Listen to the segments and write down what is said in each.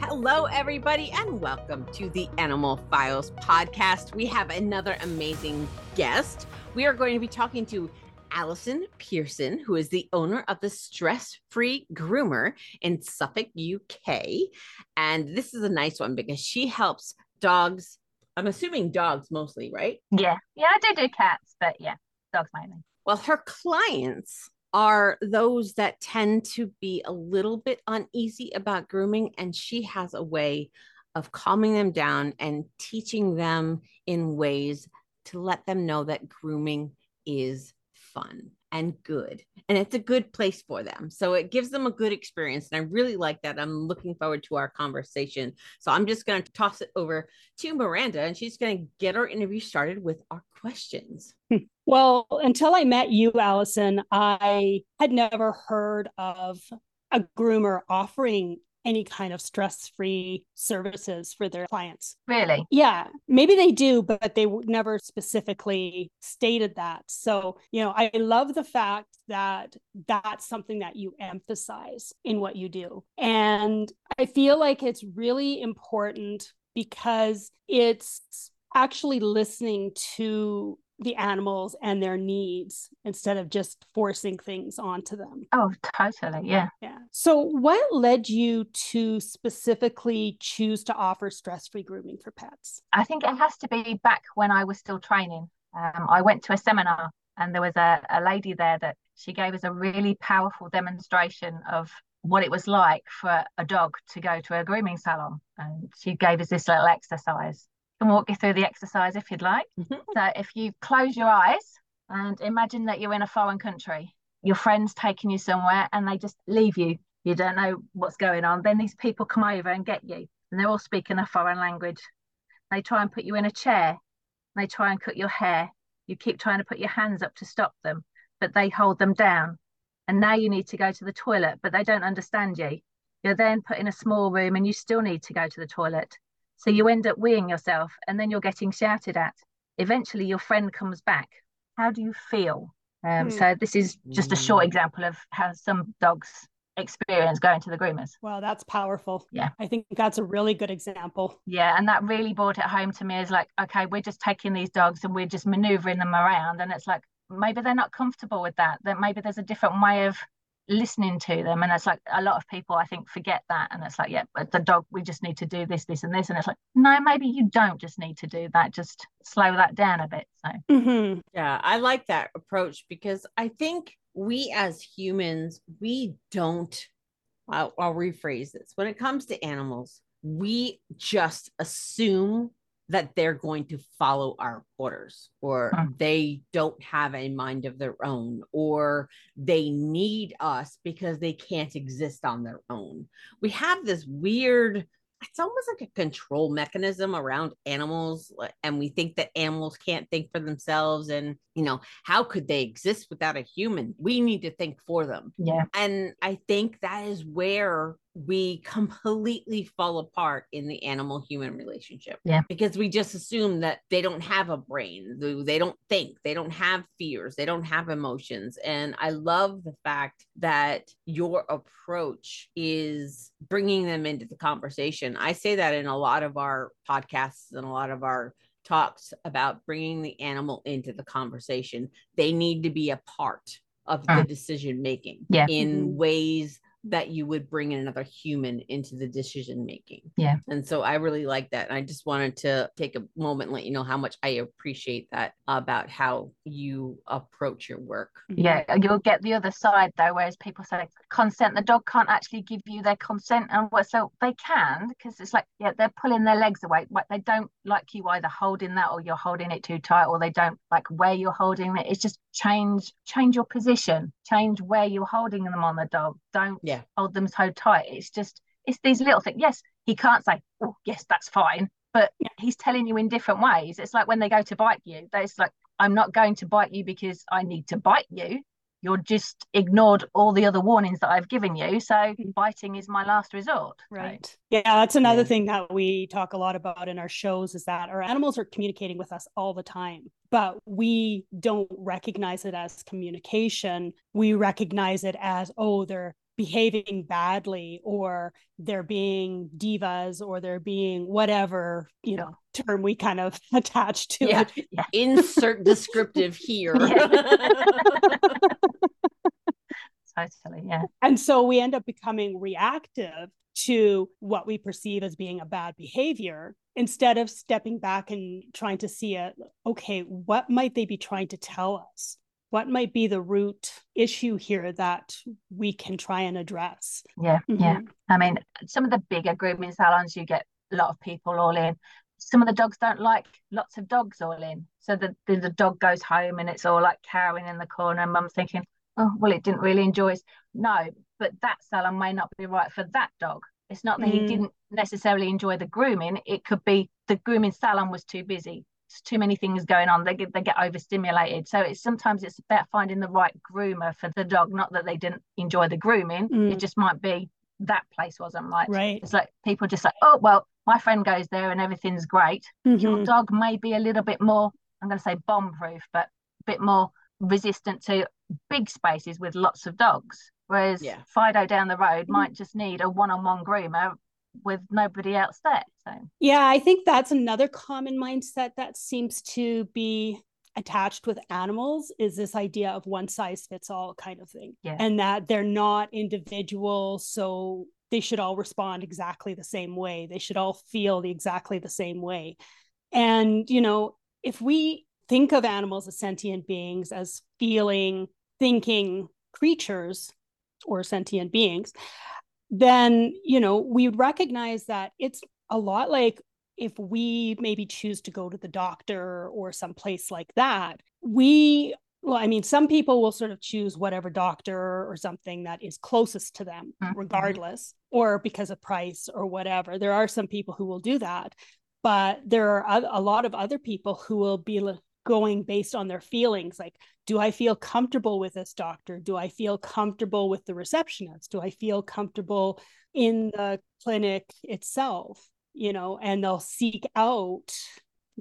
Hello, everybody, and welcome to the Animal Files podcast. We have another amazing guest. We are going to be talking to Allison Pearson, who is the owner of the Stress Free Groomer in Suffolk, UK. And this is a nice one because she helps dogs. I'm assuming dogs mostly, right? Yeah. Yeah, I do do cats, but yeah, dogs mainly. Well, her clients are those that tend to be a little bit uneasy about grooming, and she has a way of calming them down and teaching them in ways to let them know that grooming is fun and good and it's a good place for them. So it gives them a good experience and i really like that. I'm looking forward to our conversation. So i'm just going to toss it over to miranda and she's going to get our interview started with our questions well until i met you Allison, i had never heard of a groomer offering any kind of stress free services for their clients. Really? Yeah, maybe they do, but they never specifically stated that. So, you know, I love the fact that that's something that you emphasize in what you do. And I feel like it's really important because it's actually listening to the animals and their needs instead of just forcing things onto them. Oh, totally. Yeah. Yeah. So, what led you to specifically choose to offer stress free grooming for pets? I think it has to be back when I was still training. Um, I went to a seminar and there was a, a lady there that she gave us a really powerful demonstration of what it was like for a dog to go to a grooming salon. And she gave us this little exercise can walk you through the exercise if you'd like. Mm-hmm. So if you close your eyes and imagine that you're in a foreign country, your friend's taking you somewhere and they just leave you. You don't know what's going on. Then these people come over and get you, and they're all speaking a foreign language. They try and put you in a chair. They try and cut your hair. You keep trying to put your hands up to stop them, but they hold them down. And now you need to go to the toilet, but they don't understand you. You're then put in a small room and you still need to go to the toilet so you end up weeing yourself and then you're getting shouted at. Eventually, your friend comes back. How do you feel? Um, mm. So, this is just a short hmm. example of how some dogs experience going to the groomers. Well, that's powerful. Yeah. I think that's a really good example. Yeah. And that really brought it home to me as like, okay, we're just taking these dogs and we're just maneuvering them around. And it's like, maybe they're not comfortable with that, that maybe there's a different way of listening to them and it's like a lot of people i think forget that and it's like yeah but the dog we just need to do this this and this and it's like no maybe you don't just need to do that just slow that down a bit so mm-hmm. yeah i like that approach because i think we as humans we don't I'll, I'll rephrase this when it comes to animals we just assume that they're going to follow our orders or huh. they don't have a mind of their own or they need us because they can't exist on their own. We have this weird it's almost like a control mechanism around animals and we think that animals can't think for themselves and you know how could they exist without a human we need to think for them yeah and i think that is where we completely fall apart in the animal human relationship. Yeah. Because we just assume that they don't have a brain, they don't think, they don't have fears, they don't have emotions. And I love the fact that your approach is bringing them into the conversation. I say that in a lot of our podcasts and a lot of our talks about bringing the animal into the conversation. They need to be a part of the decision making yeah. in mm-hmm. ways that you would bring in another human into the decision making. Yeah. And so I really like that. And I just wanted to take a moment and let you know how much I appreciate that about how you approach your work. Mm-hmm. Yeah. You'll get the other side though, whereas people say consent, the dog can't actually give you their consent. And what so they can, because it's like, yeah, they're pulling their legs away. But they don't like you either holding that or you're holding it too tight, or they don't like where you're holding it. It's just change, change your position, change where you're holding them on the dog. Don't yeah. hold them so tight. It's just it's these little things. Yes, he can't say, "Oh, yes, that's fine," but he's telling you in different ways. It's like when they go to bite you, it's like, I'm not going to bite you because I need to bite you. You're just ignored all the other warnings that I've given you. So mm. biting is my last resort. Right. So, yeah, that's another yeah. thing that we talk a lot about in our shows is that our animals are communicating with us all the time, but we don't recognize it as communication. We recognize it as, oh, they're behaving badly or they're being divas or they're being whatever you know term we kind of attach to yeah. it yeah. insert descriptive here totally yeah and so we end up becoming reactive to what we perceive as being a bad behavior instead of stepping back and trying to see it okay what might they be trying to tell us what might be the root issue here that we can try and address? Yeah mm-hmm. yeah i mean some of the bigger grooming salons you get a lot of people all in. Some of the dogs don't like lots of dogs all in. So the, the, the dog goes home and it's all like cowering in the corner and mum's thinking oh well it didn't really enjoy it. No but that salon may not be right for that dog. It's not that mm. he didn't necessarily enjoy the grooming. It could be the grooming salon was too busy too many things going on they get they get overstimulated so it's sometimes it's about finding the right groomer for the dog not that they didn't enjoy the grooming mm. it just might be that place wasn't right right it's like people just like oh well my friend goes there and everything's great mm-hmm. your dog may be a little bit more i'm going to say bomb proof but a bit more resistant to big spaces with lots of dogs whereas yeah. fido down the road mm. might just need a one-on-one groomer with nobody else there. So yeah, I think that's another common mindset that seems to be attached with animals is this idea of one size fits all kind of thing. Yeah. And that they're not individual. So they should all respond exactly the same way. They should all feel the exactly the same way. And, you know, if we think of animals as sentient beings, as feeling, thinking creatures or sentient beings, then you know we would recognize that it's a lot like if we maybe choose to go to the doctor or some place like that we well i mean some people will sort of choose whatever doctor or something that is closest to them mm-hmm. regardless or because of price or whatever there are some people who will do that but there are a lot of other people who will be going based on their feelings like do i feel comfortable with this doctor? Do i feel comfortable with the receptionist? Do i feel comfortable in the clinic itself you know and they'll seek out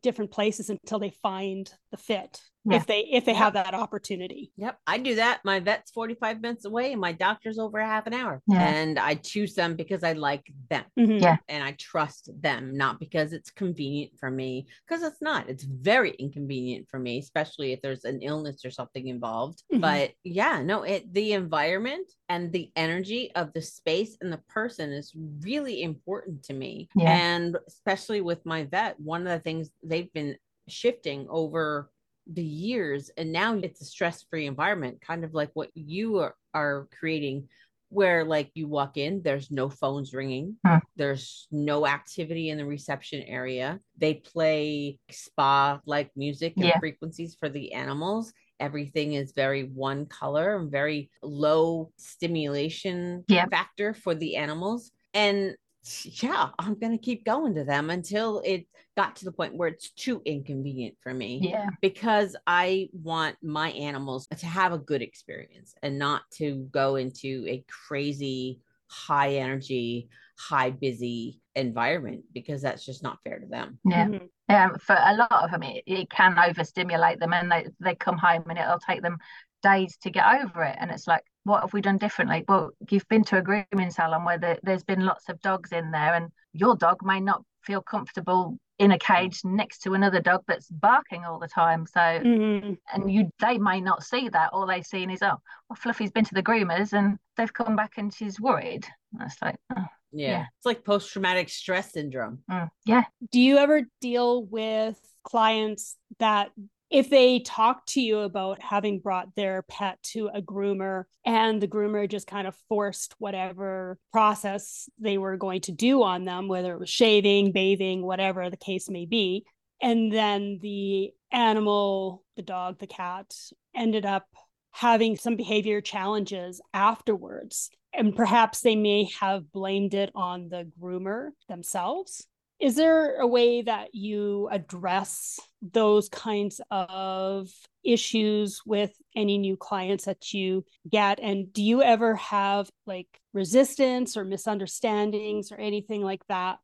different places until they find the fit yeah. if they if they yep. have that opportunity. Yep, I do that. My vet's 45 minutes away and my doctor's over half an hour. Yeah. And I choose them because I like them. Mm-hmm. Yeah. And I trust them, not because it's convenient for me, because it's not. It's very inconvenient for me, especially if there's an illness or something involved. Mm-hmm. But yeah, no, it the environment and the energy of the space and the person is really important to me. Yeah. And especially with my vet, one of the things they've been shifting over the years and now it's a stress-free environment kind of like what you are, are creating where like you walk in there's no phones ringing huh. there's no activity in the reception area they play spa like music and yeah. frequencies for the animals everything is very one color and very low stimulation yeah. factor for the animals and yeah, I'm going to keep going to them until it got to the point where it's too inconvenient for me. Yeah. Because I want my animals to have a good experience and not to go into a crazy, high energy, high busy environment because that's just not fair to them. Yeah. Mm-hmm. Yeah. For a lot of them, it, it can overstimulate them and they, they come home and it'll take them days to get over it. And it's like, what have we done differently? Well, you've been to a grooming salon where the, there's been lots of dogs in there, and your dog may not feel comfortable in a cage next to another dog that's barking all the time. So, mm-hmm. and you they may not see that. All they've seen is, oh, well, Fluffy's been to the groomers and they've come back and she's worried. That's like, oh, yeah. yeah. it's like post traumatic stress syndrome. Mm, yeah. Do you ever deal with clients that if they talk to you about having brought their pet to a groomer and the groomer just kind of forced whatever process they were going to do on them, whether it was shaving, bathing, whatever the case may be, and then the animal, the dog, the cat, ended up having some behavior challenges afterwards. And perhaps they may have blamed it on the groomer themselves is there a way that you address those kinds of issues with any new clients that you get? And do you ever have like resistance or misunderstandings or anything like that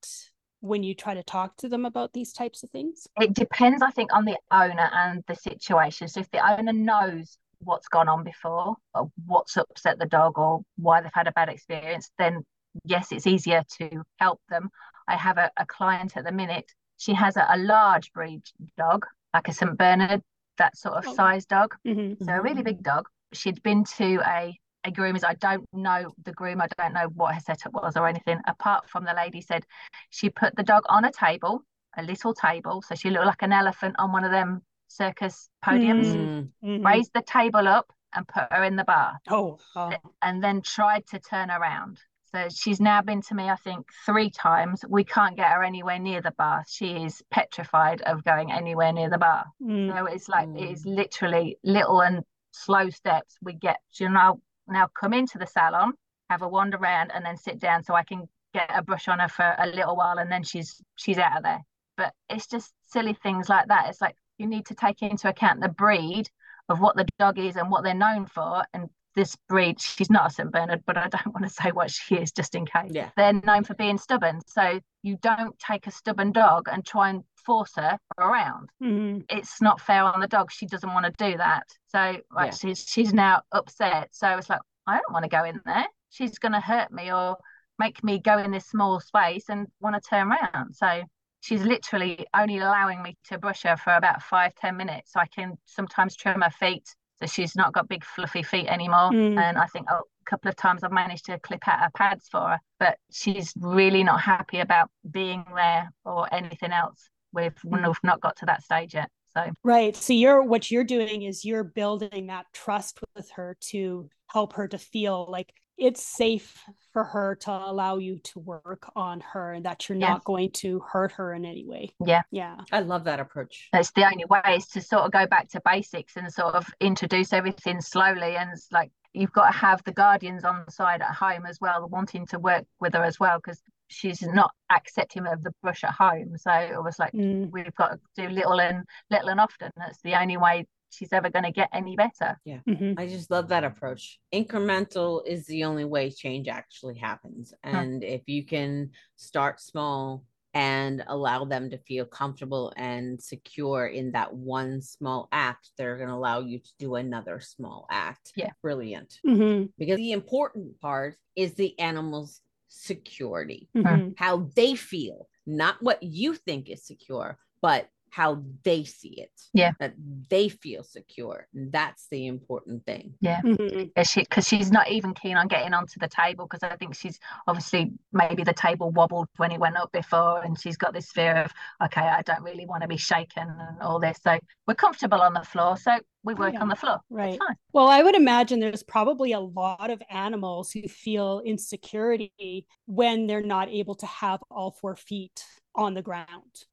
when you try to talk to them about these types of things? It depends i think on the owner and the situation. So if the owner knows what's gone on before or what's upset the dog or why they've had a bad experience then yes it's easier to help them I have a, a client at the minute. She has a, a, large breed dog, like a St. Bernard, that sort of oh. size dog. Mm-hmm. So a really big dog. She'd been to a a groomer's. I don't know the groom. I don't know what her setup was or anything. Apart from the lady said she put the dog on a table, a little table, so she looked like an elephant on one of them circus podiums. Mm-hmm. mm-hmm. Raised the table up and put her in the bar. Oh, oh. And then tried to turn around. So she's now been to me, I think, three times. We can't get her anywhere near the bath. She is petrified of going anywhere near the bath. Mm. So it's like mm. it is literally little and slow steps. We get she now now come into the salon, have a wander around, and then sit down so I can get a brush on her for a little while, and then she's she's out of there. But it's just silly things like that. It's like you need to take into account the breed of what the dog is and what they're known for and this breed, she's not a St. Bernard, but I don't want to say what she is just in case. Yeah. They're known for being stubborn. So you don't take a stubborn dog and try and force her around. Mm-hmm. It's not fair on the dog. She doesn't want to do that. So like, yeah. she's she's now upset. So it's like, I don't want to go in there. She's gonna hurt me or make me go in this small space and want to turn around. So she's literally only allowing me to brush her for about five, ten minutes. So I can sometimes trim her feet so she's not got big fluffy feet anymore. Mm. And I think oh, a couple of times I've managed to clip out her pads for her, but she's really not happy about being there or anything else. We've, mm. we've not got to that stage yet. So right. So you're what you're doing is you're building that trust with her to help her to feel like it's safe for her to allow you to work on her and that you're yes. not going to hurt her in any way. Yeah. Yeah. I love that approach. That's the only way is to sort of go back to basics and sort of introduce everything slowly. And it's like you've got to have the guardians on the side at home as well, wanting to work with her as well, because she's not accepting of the brush at home. So it was like mm. we've got to do little and little and often. That's the only way she's ever going to get any better. Yeah. Mm-hmm. I just love that approach. Incremental is the only way change actually happens. And huh. if you can start small and allow them to feel comfortable and secure in that one small act, they're going to allow you to do another small act. Yeah. Brilliant. Mm-hmm. Because the important part is the animal's security, mm-hmm. how they feel, not what you think is secure, but how they see it. Yeah. That they feel secure. And that's the important thing. Yeah. Mm-hmm. Because she, she's not even keen on getting onto the table because I think she's obviously maybe the table wobbled when he went up before and she's got this fear of, okay, I don't really want to be shaken and all this. So we're comfortable on the floor. So we work yeah. on the floor. Right. Well, I would imagine there's probably a lot of animals who feel insecurity when they're not able to have all four feet on the ground.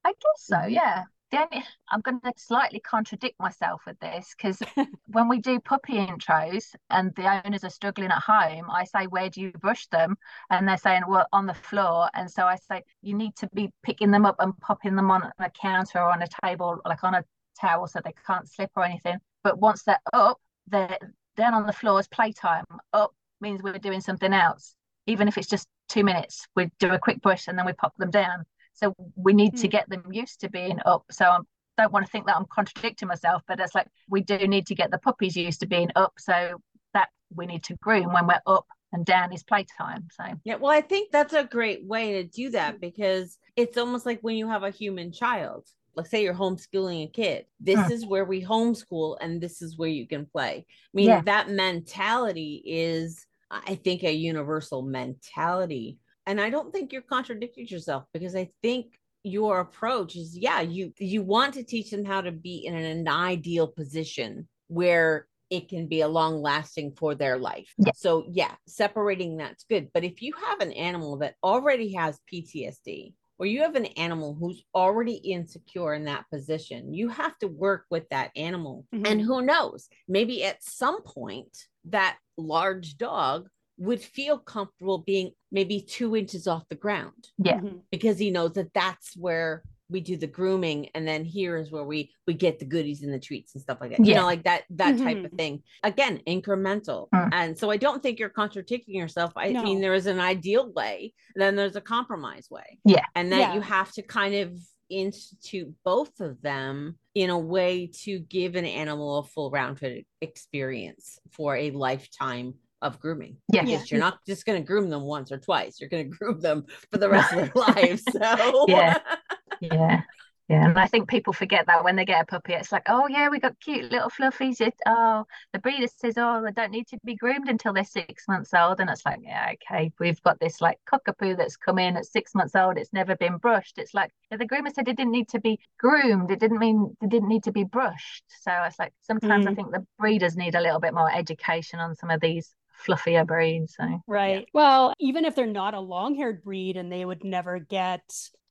I guess so, yeah the only I'm going to slightly contradict myself with this because when we do puppy intros and the owners are struggling at home, I say, "Where do you brush them?" And they're saying, "Well, on the floor." And so I say, "You need to be picking them up and popping them on a counter or on a table, like on a towel, so they can't slip or anything." But once they're up, they're then on the floor is playtime. Up means we're doing something else, even if it's just two minutes. We do a quick brush and then we pop them down. So we need mm. to hmm. get them used to being up. So I don't want to think that I'm contradicting myself, but it's like we do need to get the puppies used to being up. So that we need to groom when we're up and down is playtime. So yeah, well, I think that's a great way to do that because it's almost like when you have a human child. Let's say you're homeschooling a kid. This mm. is where we homeschool, and this is where you can play. I mean, yeah. that mentality is, I think, a universal mentality and I don't think you're contradicting yourself because I think your approach is yeah, you you want to teach them how to be in an ideal position where it can be a long lasting for their life. Yeah. So yeah, separating that's good. But if you have an animal that already has PTSD or you have an animal who's already insecure in that position, you have to work with that animal. Mm-hmm. And who knows, maybe at some point that large dog would feel comfortable being maybe two inches off the ground. Yeah. Mhm. because he knows that that's where we do the grooming and then here is where we we get the goodies and the treats and stuff like that. You know like that that type of thing. Again incremental. Mm. and so i don't think you're contradicting yourself. I mean there is an ideal way then there's a compromise way. Yeah. and that you have to kind of institute both of them in a way to give an animal a full rounded experience for a lifetime of grooming Yeah. Yeah. because you're not just going to groom them once or twice you're going to groom them for the rest of their lives so Yeah. Yeah. Yeah. And I think people forget that when they get a puppy, it's like, oh yeah, we got cute little fluffies. It, oh, the breeder says, oh, they don't need to be groomed until they're six months old. And it's like, yeah, okay, we've got this like cockapoo that's come in at six months old. It's never been brushed. It's like if the groomer said it didn't need to be groomed. It didn't mean it didn't need to be brushed. So it's like sometimes I Mm. think the breeders need a little bit more education on some of these fluffier breeds. So Right. Well, even if they're not a long haired breed and they would never get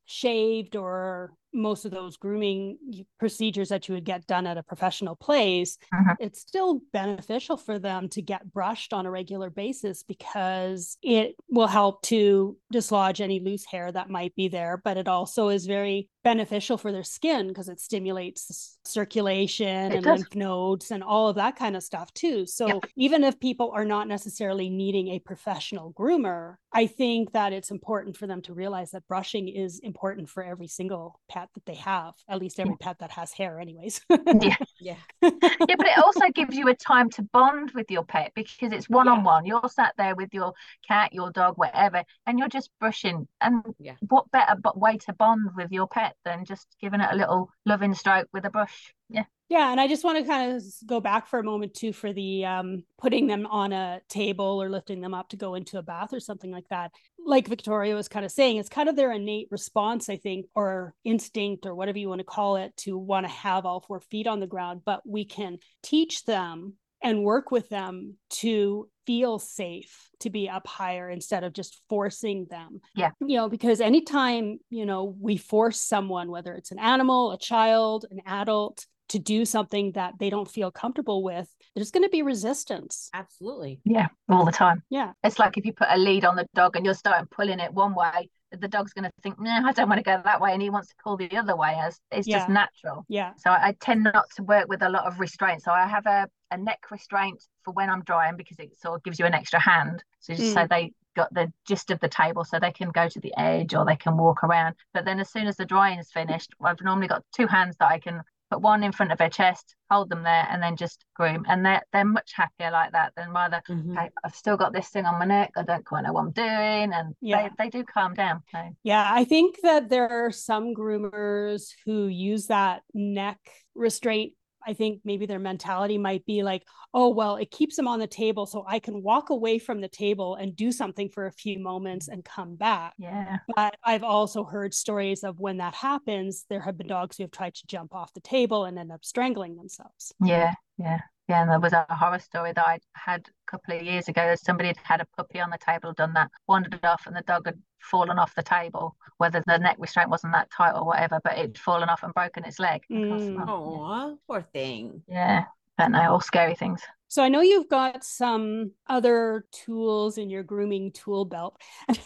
shaved or most of those grooming procedures that you would get done at a professional place, Mhm. it's still beneficial for them to get brushed on a regular basis because it will help to dislodge any loose hair that might be there. But it also is very beneficial for their skin because it stimulates circulation It and does. lymph nodes and all of that kind of stuff too. So Yep. even if people are not necessarily needing a professional groomer, I think that it's important for them to realize that brushing is important for every single pet that they have, at least every pet that has hair, anyways. yeah. yeah yeah, but it also gives you a time to bond with your pet because it's one on one. You're sat there with your cat, your dog, whatever, and you're just brushing. And Yeah. what better way to bond with your pet than just giving it a little loving stroke with a brush? Yeah. Yeah, and I just want to kind of go back for a moment too for the um, putting them on a table or lifting them up to go into a bath or something like that. Like Victoria was kind of saying, it's kind of their innate response, I think, or instinct or whatever you want to call it, to want to have all four feet on the ground. But we can teach them and work with them to feel safe to be up higher instead of just forcing them. Yeah. You know, because anytime, you know, we force someone, whether it's an animal, a child, an adult, to do something that they don't feel comfortable with, there's going to be resistance. absolutely Yeah. All the time. Yeah. It's like if you put a lead on the dog and you're starting pulling it one way, the dog's going to think, nah, I don't want to go that way. And he wants to pull the other way as it's Yeah. just natural. Yeah. So I, I tend not to work with a lot of restraint. So I have a, a neck restraint for when I'm drying because it sort of gives you an extra hand. So just so mm. they got the gist of the table so they can go to the edge or they can walk around. But then as soon as the drying is finished, I've normally got two hands that I can put one in front of their chest, hold them there, and then just groom. And they're they're much happier like that than rather, Mhm. okay, I've still got this thing on my neck, I don't quite know what I'm doing. And Yeah. they, they do calm down. So Yeah, I think that there are some groomers who use that neck restraint. I think maybe their mentality might be like, oh, well, it keeps them on the table so I can walk away from the table and do something for a few moments and come back. yeah. But I've also heard stories of when that happens, there have been dogs who have tried to jump off the table and end up strangling themselves. Yeah, yeah, yeah. And there was a horror story that I had a couple of years ago. That somebody had had a puppy on the table, done that, wandered off, and the dog had fallen off the table. Whether the neck restraint wasn't that tight or whatever, but it'd fallen off and broken its leg. Mm. not. oh poor thing Yeah, but no, all scary things. So I know you've got some other tools in your grooming tool belt.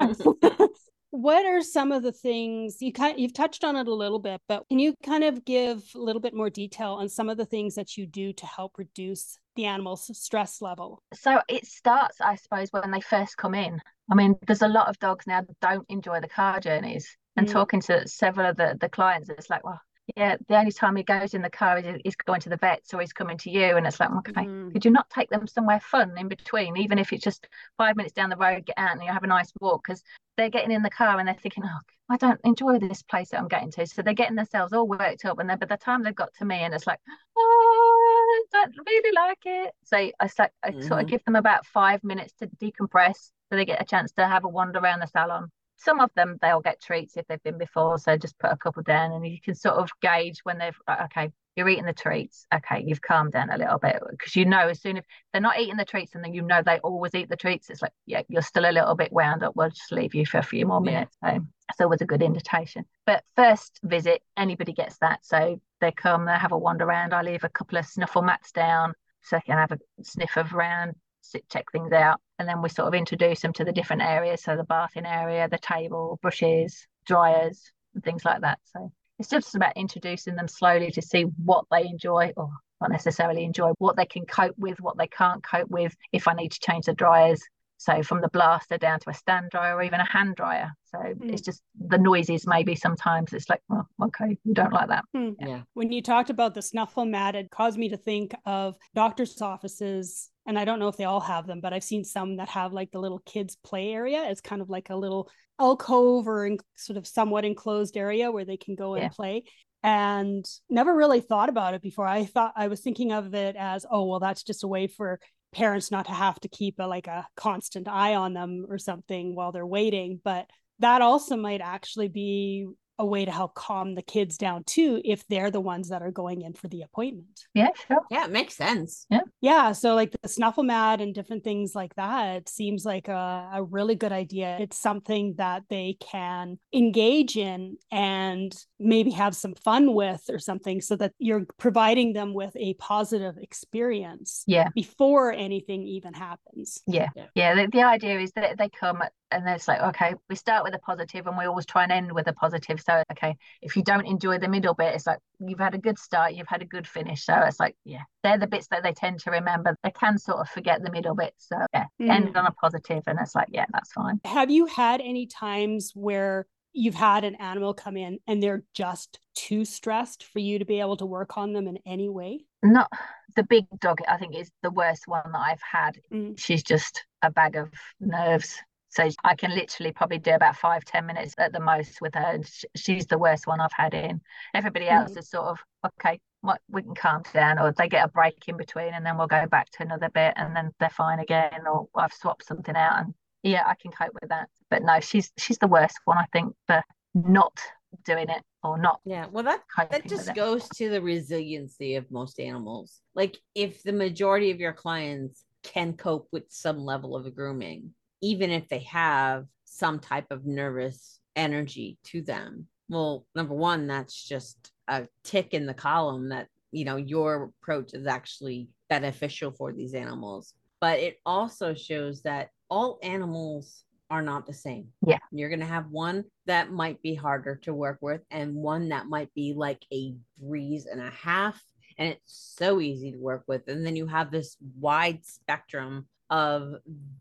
what are some of the things you kind you've touched on it a little bit, but can you kind of give a little bit more detail on some of the things that you do to help reduce the animal's stress level? So it starts, I suppose, when they first come in. I mean, there's a lot of dogs now that don't enjoy the car journeys. And Mm. talking to several of the, the clients, it's like, well, yeah, the only time he goes in the car is he's going to the vets or he's coming to you. And it's like, okay, Mhm. could you not take them somewhere fun in between, even if it's just five minutes down the road, get out and you have a nice walk? Because they're getting in the car and they're thinking, oh, I don't enjoy this place that I'm getting to. So they're getting themselves all worked up. And then by the time they've got to me, and it's like, oh, I don't really like it. So I, like, I sort of Mhm. give them about five minutes to decompress so they get a chance to have a wander around the salon. Some of them they'll get treats if they've been before, so just put a couple down, and you can sort of gauge when they've like, okay, you're eating the treats, okay, you've calmed down a little bit because you know as soon as they're not eating the treats and then you know they always eat the treats, it's like yeah, you're still a little bit wound up. We'll just leave you for a few more Yeah. minutes. So it's always a good indication. But first visit, anybody gets that, so they come, they have a wander around. I leave a couple of snuffle mats down so they can have a sniff of around sit, check things out, and then we sort of introduce them to the different areas. So the bathing area, the table, brushes, dryers, and things like that. So it's just about introducing them slowly to see what they enjoy or not necessarily enjoy, what they can cope with, what they can't cope with. If I need to change the dryers, so from the blaster down to a stand dryer or even a hand dryer. So mm. it's just the noises maybe sometimes it's like, well, okay, you don't like that. Mm. Yeah. When you talked about the snuffle mat, it caused me to think of doctor's offices. And I don't know if they all have them, but I've seen some that have like the little kids play area. It's kind of like a little alcove or in, sort of somewhat enclosed area where they can go yeah. and play and never really thought about it before. I thought I was thinking of it as, oh, well, that's just a way for parents not to have to keep a like a constant eye on them or something while they're waiting but that also might actually be a way to help calm the kids down too if they're the ones that are going in for the appointment. Yeah, sure. Yeah, it makes sense. Yeah. Yeah. So like the snuffle mat and different things like that seems like a, a really good idea. It's something that they can engage in and maybe have some fun with or something so that you're providing them with a positive experience yeah before anything even happens yeah yeah, yeah the, the idea is that they come and then it's like okay we start with a positive and we always try and end with a positive so okay if you don't enjoy the middle bit it's like you've had a good start you've had a good finish. So it's like yeah they're the bits that they tend to remember. They can sort of forget the middle bit. So yeah mm. end on a positive and it's like yeah that's fine. Have you had any times where you've had an animal come in and they're just too stressed for you to be able to work on them in any way? Not the big dog i think is the worst one that i've had. Mm. she's just a bag of nerves so I can literally probably do about five, ten minutes at the most with her. She's the worst one I've had in. Everybody mm. else is sort of, okay, what, we can calm down, or they get a break in between and then we'll go back to another bit and then they're fine again, or I've swapped something out and yeah, I can cope with that. But no, she's she's the worst one, I think, for not doing it or not. Yeah, well, that that just goes to the resiliency of most animals. Like, if the majority of your clients can cope with some level of grooming, even if they have some type of nervous energy to them. Well, number one, that's just a tick in the column that, you know, your approach is actually beneficial for these animals. But it also shows that all animals are not the same. Yeah. You're going to have one that might be harder to work with and one that might be like a breeze and a half and it's so easy to work with and then you have this wide spectrum of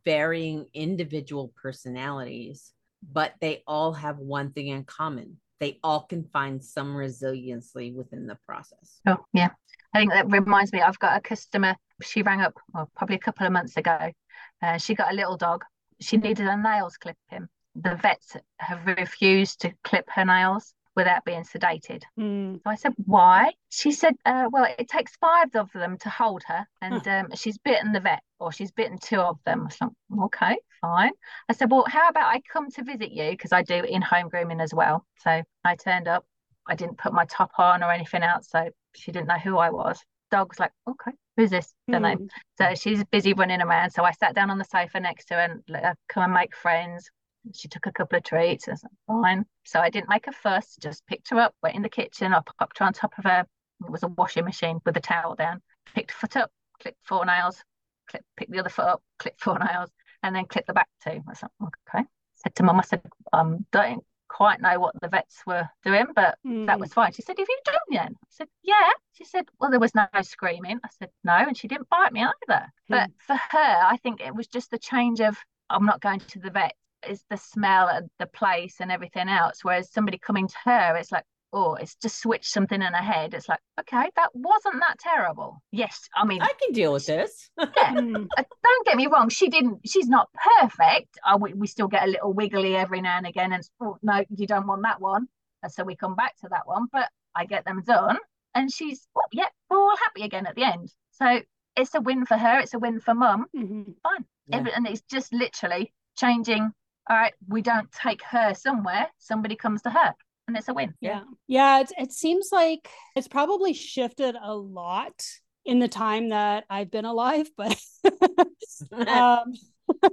varying individual personalities, but they all have one thing in common. They all can find some resiliency within the process. Oh, yeah. I think that reminds me, I've got a customer, she rang up well, probably a couple of months ago. Uh, she got a little dog. She needed her nails clipping. The vets have refused to clip her nails without being sedated. Mm. So I said, why? She said, uh, well, it takes five of them to hold her, and huh. um, she's bitten the vet, or she's bitten two of them. I was like, okay, fine. I said, well, how about I come to visit you because I do in home grooming as well. So I turned up. I didn't put my top on or anything else, so she didn't know who I was. Dog's like, okay, who's this? Don't mm. know. So she's busy running around. So I sat down on the sofa next to her and let her come and make friends she took a couple of treats. I said, fine. So I didn't make a fuss, just picked her up, went in the kitchen. I popped her on top of her. It was a washing machine with a towel down. Picked foot up, clipped four nails, clip, picked the other foot up, clipped four nails, and then clipped the back too. I said, okay. Said to mum, I said, um, don't quite know what the vets were doing, but mm. that was fine. She said, Have you done yet? I said, Yeah. She said, Well, there was no screaming. I said, No. And she didn't bite me either. Mm. But for her, I think it was just the change of I'm not going to the vet is the smell and the place and everything else. Whereas somebody coming to her, it's like, oh, it's just switched something in her head. It's like, okay, that wasn't that terrible. Yes, I mean, I can deal with this. yeah, hmm. uh, don't get me wrong. She didn't. She's not perfect. Uh, we, we still get a little wiggly every now and again, and oh, no, you don't want that one. And so we come back to that one, but I get them done, and she's, oh, yeah, we're all happy again at the end. So it's a win for her. It's a win for mum. Mm-hmm. Fine. Yeah. And it's just literally changing all right, we don't take her somewhere, somebody comes to her and it's a win. Yeah. Yeah. It, it seems like it's probably shifted a lot in the time that I've been alive, but um,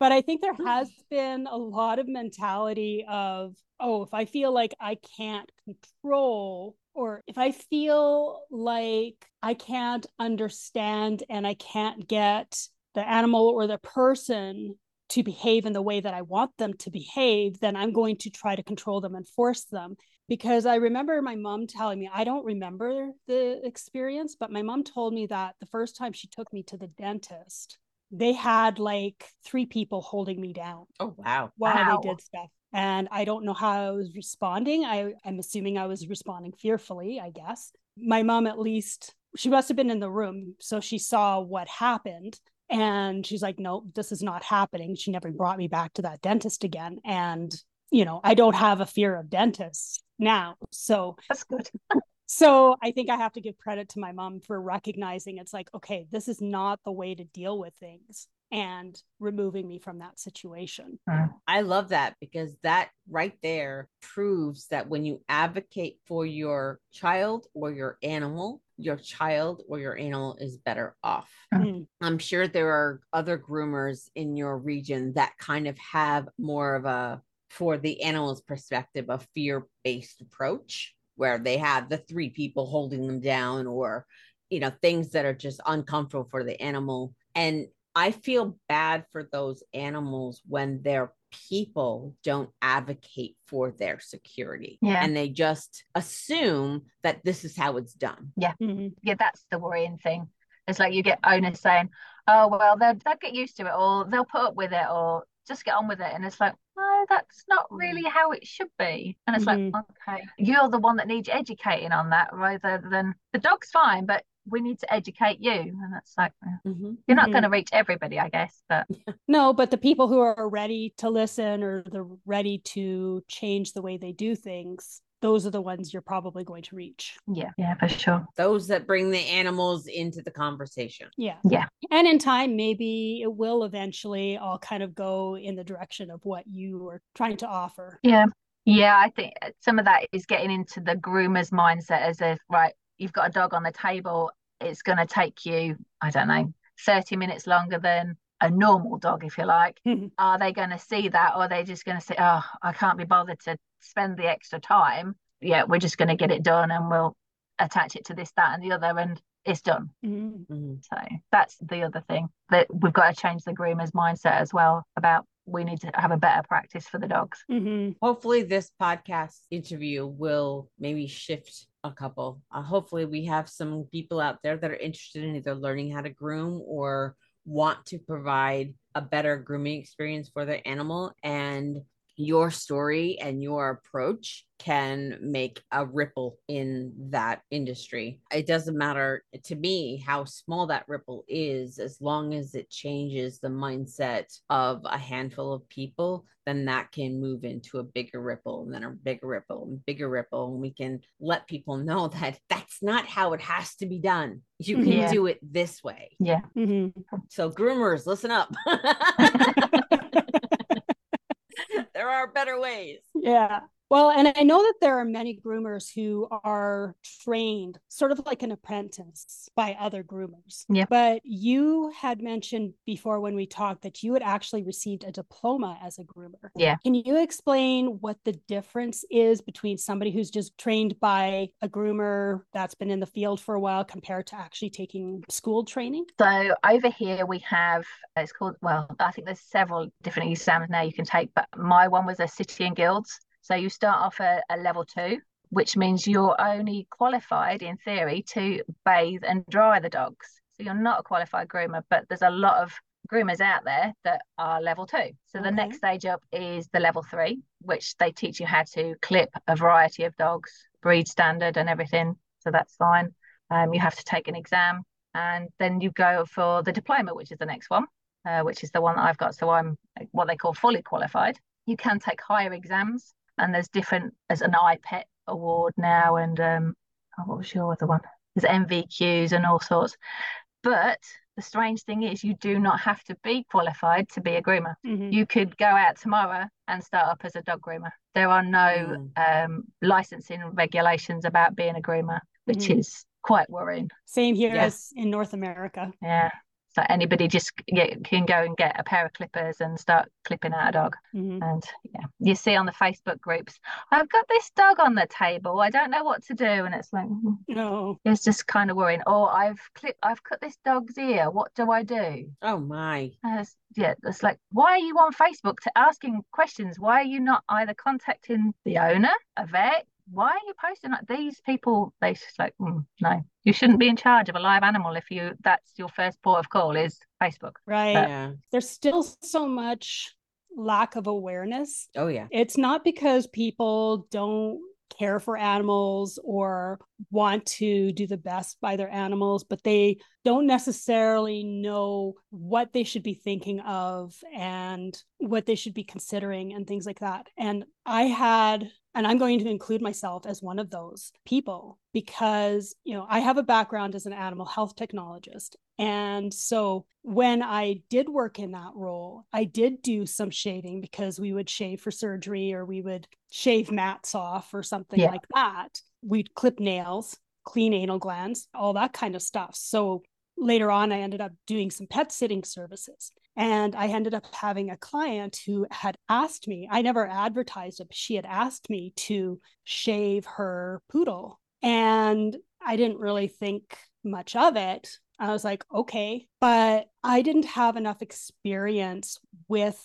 but I think there has been a lot of mentality of, oh, if I feel like I can't control or if I feel like I can't understand and I can't get the animal or the person to behave in the way that I want them to behave, then I'm going to try to control them and force them. Because I remember my mom telling me, I don't remember the experience, but my mom told me that the first time she took me to the dentist, they had like three people holding me down. Oh, wow. While Wow. they did stuff. And I don't know how I was responding. I, I'm assuming I was responding fearfully, I guess. My mom, at least, she must have been in the room. So she saw what happened. And she's like, no, this is not happening. She never brought me back to that dentist again. And, you know, I don't have a fear of dentists now. So That's good. so I think I have to give credit to my mom for recognizing it's like, okay, this is not the way to deal with things and removing me from that situation. Mm. I love that because that right there proves that when you advocate for your child or your animal, your child or your animal is better off. Mm. I'm sure there are other groomers in your region that kind of have more of a, for the animal's perspective, a fear based approach where they have the three people holding them down or, you know, things that are just uncomfortable for the animal. And I feel bad for those animals when their people don't advocate for their security. Yeah. And they just assume that this is how it's done. Mhm. Yeah, that's the worrying thing. It's like you get owners saying, "Oh well, they'll they'll get used to it, or they'll put up with it, or just get on with it." And it's like, no, that's not really how it should be. And it's Mhm. like, okay, you're the one that needs educating on that, rather than the dog's fine, but we need to educate you. And that's like, Mhm. you're not Mhm. going to reach everybody, I guess, but No, but the people who are ready to listen or they're ready to change the way they do things, those are the ones you're probably going to reach. yeah, yeah, for sure. Those that bring the animals into the conversation. Yeah. Yeah. And in time, maybe it will eventually all kind of go in the direction of what you are trying to offer. Yeah. Yeah, I think some of that is getting into the groomer's mindset as if, right, you've got a dog on the table, it's going to take you, I don't know, 30 minutes longer than a normal dog, if you like. Mhm. Are they going to see that or are they just going to say, oh, I can't be bothered to spend the extra time? Yeah, we're just going to get it done and we'll attach it to this, that, and the other, and it's done. Mhm. Mhm. So that's the other thing that we've got to change the groomer's mindset as well about we need to have a better practice for the dogs. Mhm. Hopefully, this podcast interview will maybe shift a couple. Uh, hopefully, we have some people out there that are interested in either learning how to groom or want to provide a better grooming experience for their animal. And your story and your approach can make a ripple in that industry. It doesn't matter to me how small that ripple is, as long as it changes the mindset of a handful of people, then that can move into a bigger ripple and then a bigger ripple and bigger ripple. And we can let people know that that's not how it has to be done. You can Yeah. do it this way. Yeah. Mhm. So, groomers, listen up. there are better ways. Yeah. Well, and I know that there are many groomers who are trained sort of like an apprentice by other groomers. Yeah. But you had mentioned before when we talked that you had actually received a diploma as a groomer. Yeah. Can you explain what the difference is between somebody who's just trained by a groomer that's been in the field for a while compared to actually taking school training? So over here we have it's called well, I think there's several different exams now you can take, but my one was a city and guilds. So you start off at a level two, which means you're only qualified in theory to bathe and dry the dogs. So you're not a qualified groomer, but there's a lot of groomers out there that are level two. So the next stage up is the level three, which they teach you how to clip a variety of dogs, breed standard and everything. So that's fine. Um, you have to take an exam and then you go for the diploma, which is the next one, uh, which is the one that I've got. So I'm what they call fully qualified. You can take higher exams, and there's different. There's an IPET award now, and um, oh, what was your other one? There's NVQs and all sorts. But the strange thing is, you do not have to be qualified to be a groomer. Mhm. You could go out tomorrow and start up as a dog groomer. There are no um, licensing regulations about being a groomer, which Mhm. is quite worrying. Same here Yeah. as in North America. Yeah. So anybody just get, can go and get a pair of clippers and start clipping out a dog. Mhm. And yeah, you see on the Facebook groups, I've got this dog on the table. I don't know what to do, and it's like mm, No. it's just kind of worrying. Or I've clipped, I've cut this dog's ear. What do I do? Oh my. It's, yeah, it's like, why are you on Facebook to asking questions? Why are you not either contacting the owner, a vet? Why are you posting like these people? They just like, mm, no, you shouldn't be in charge of a live animal if you that's your first port of call is Facebook. Right. Yeah. There's still so much lack of awareness. Oh yeah. It's not because people don't care for animals or want to do the best by their animals, but they don't necessarily know what they should be thinking of and what they should be considering and things like that. And I had and I'm going to include myself as one of those people because, you know, I have a background as an animal health technologist. And so when I did work in that role, I did do some shaving because we would shave for surgery or we would shave mats off or something Yeah. like that. We'd clip nails, clean anal glands, all that kind of stuff. So later on, I ended up doing some pet sitting services. And I ended up having a client who had asked me, I never advertised it, but she had asked me to shave her poodle. And I didn't really think much of it. I was like, okay. But I didn't have enough experience with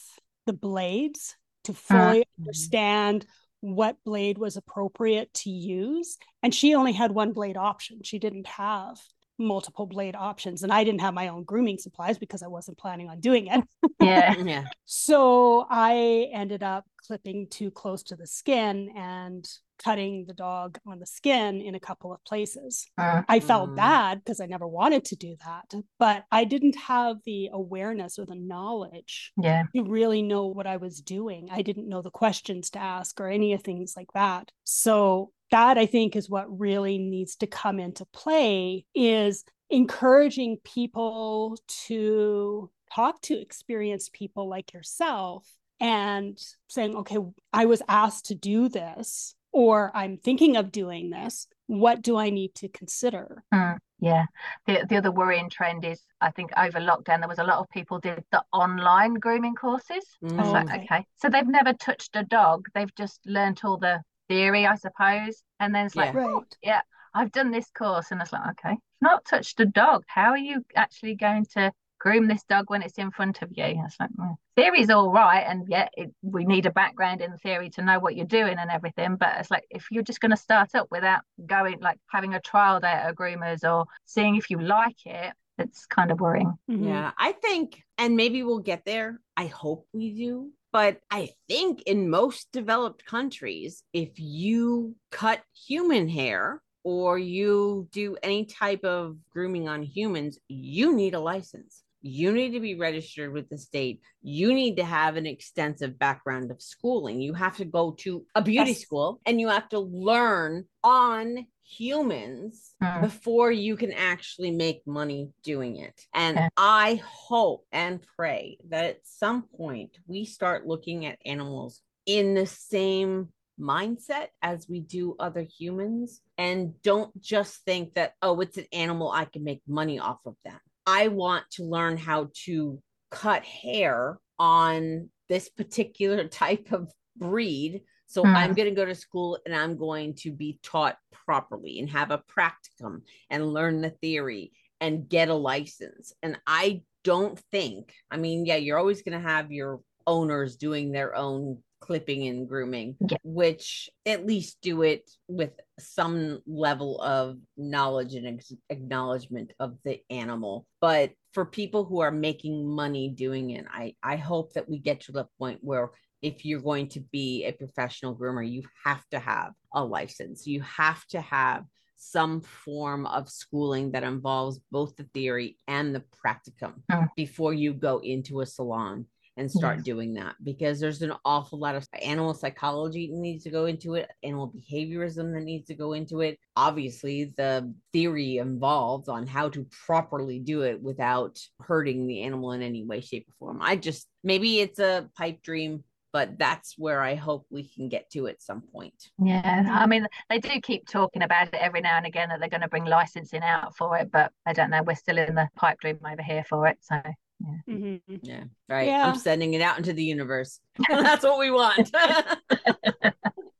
the blades to mm-hmm. fully understand what blade was appropriate to use. And she only had one blade option. She didn't have multiple blade options. And I didn't have my own grooming supplies because I wasn't planning on doing it. Yeah. Yeah. So I ended up clipping too close to the skin and cutting the dog on the skin in a couple of places. Mm. I felt Mm. bad because I never wanted to do that, but I didn't have the awareness or the knowledge Yeah. to really know what I was doing. I didn't know the questions to ask or any of things like that. So that I think is what really needs to come into play is encouraging people to talk to experienced people like yourself and saying, okay, I was asked to do this, or I'm thinking of doing this. What do I need to consider? Mm, yeah. The the other worrying trend is I think over lockdown there was a lot of people did the online grooming courses. It's Mm. like, Okay. okay. So they've never touched a dog. They've just learnt all the theory, I suppose. And then it's like, Yeah. oh, yeah, I've done this course. And it's like, okay, not touched a dog. How are you actually going to groom this dog when it's in front of you? It's like, well, theory's all right. And yeah, it, we need a background in theory to know what you're doing and everything. But it's like, if you're just going to start up without going, like having a trial day at a groomer's or seeing if you like it, it's kind of worrying. Mhm. Yeah, I think, and maybe we'll get there. I hope we do. But I think in most developed countries, if you cut human hair or you do any type of grooming on humans, you need a license. You need to be registered with the state. You need to have an extensive background of schooling. You have to go to a beauty Yes. school and you have to learn on humans Mm. before you can actually make money doing it. And. I hope and pray that at some point we start looking at animals in the same mindset as we do other humans and don't just think that, oh, it's an animal, I can make money off of them. I want to learn how to cut hair on this particular type of breed. So Hmm. I'm going to go to school and I'm going to be taught properly and have a practicum and learn the theory and get a license. And I don't think, I mean, yeah, you're always going to have your owners doing their own clipping and grooming, Yeah. which at least do it with some level of knowledge and ex- acknowledgement of the animal. But for people who are making money doing it, I, I hope that we get to the point where if you're going to be a professional groomer, you have to have a license. You have to have some form of schooling that involves both the theory and the practicum Mm. before you go into a salon and start doing that because there's an awful lot of animal psychology that needs to go into it, animal behaviorism that needs to go into it. Obviously, the theory involved on how to properly do it without hurting the animal in any way, shape, or form. I just maybe it's a pipe dream but that's where I hope we can get to at some point. Yeah, I mean, they do keep talking about it every now and again that they're going to bring licensing out for it, but I don't know. We're still in the pipe dream over here for it, so. Yeah. Mm-hmm. yeah. Right. Yeah. I'm sending it out into the universe. That's what we want.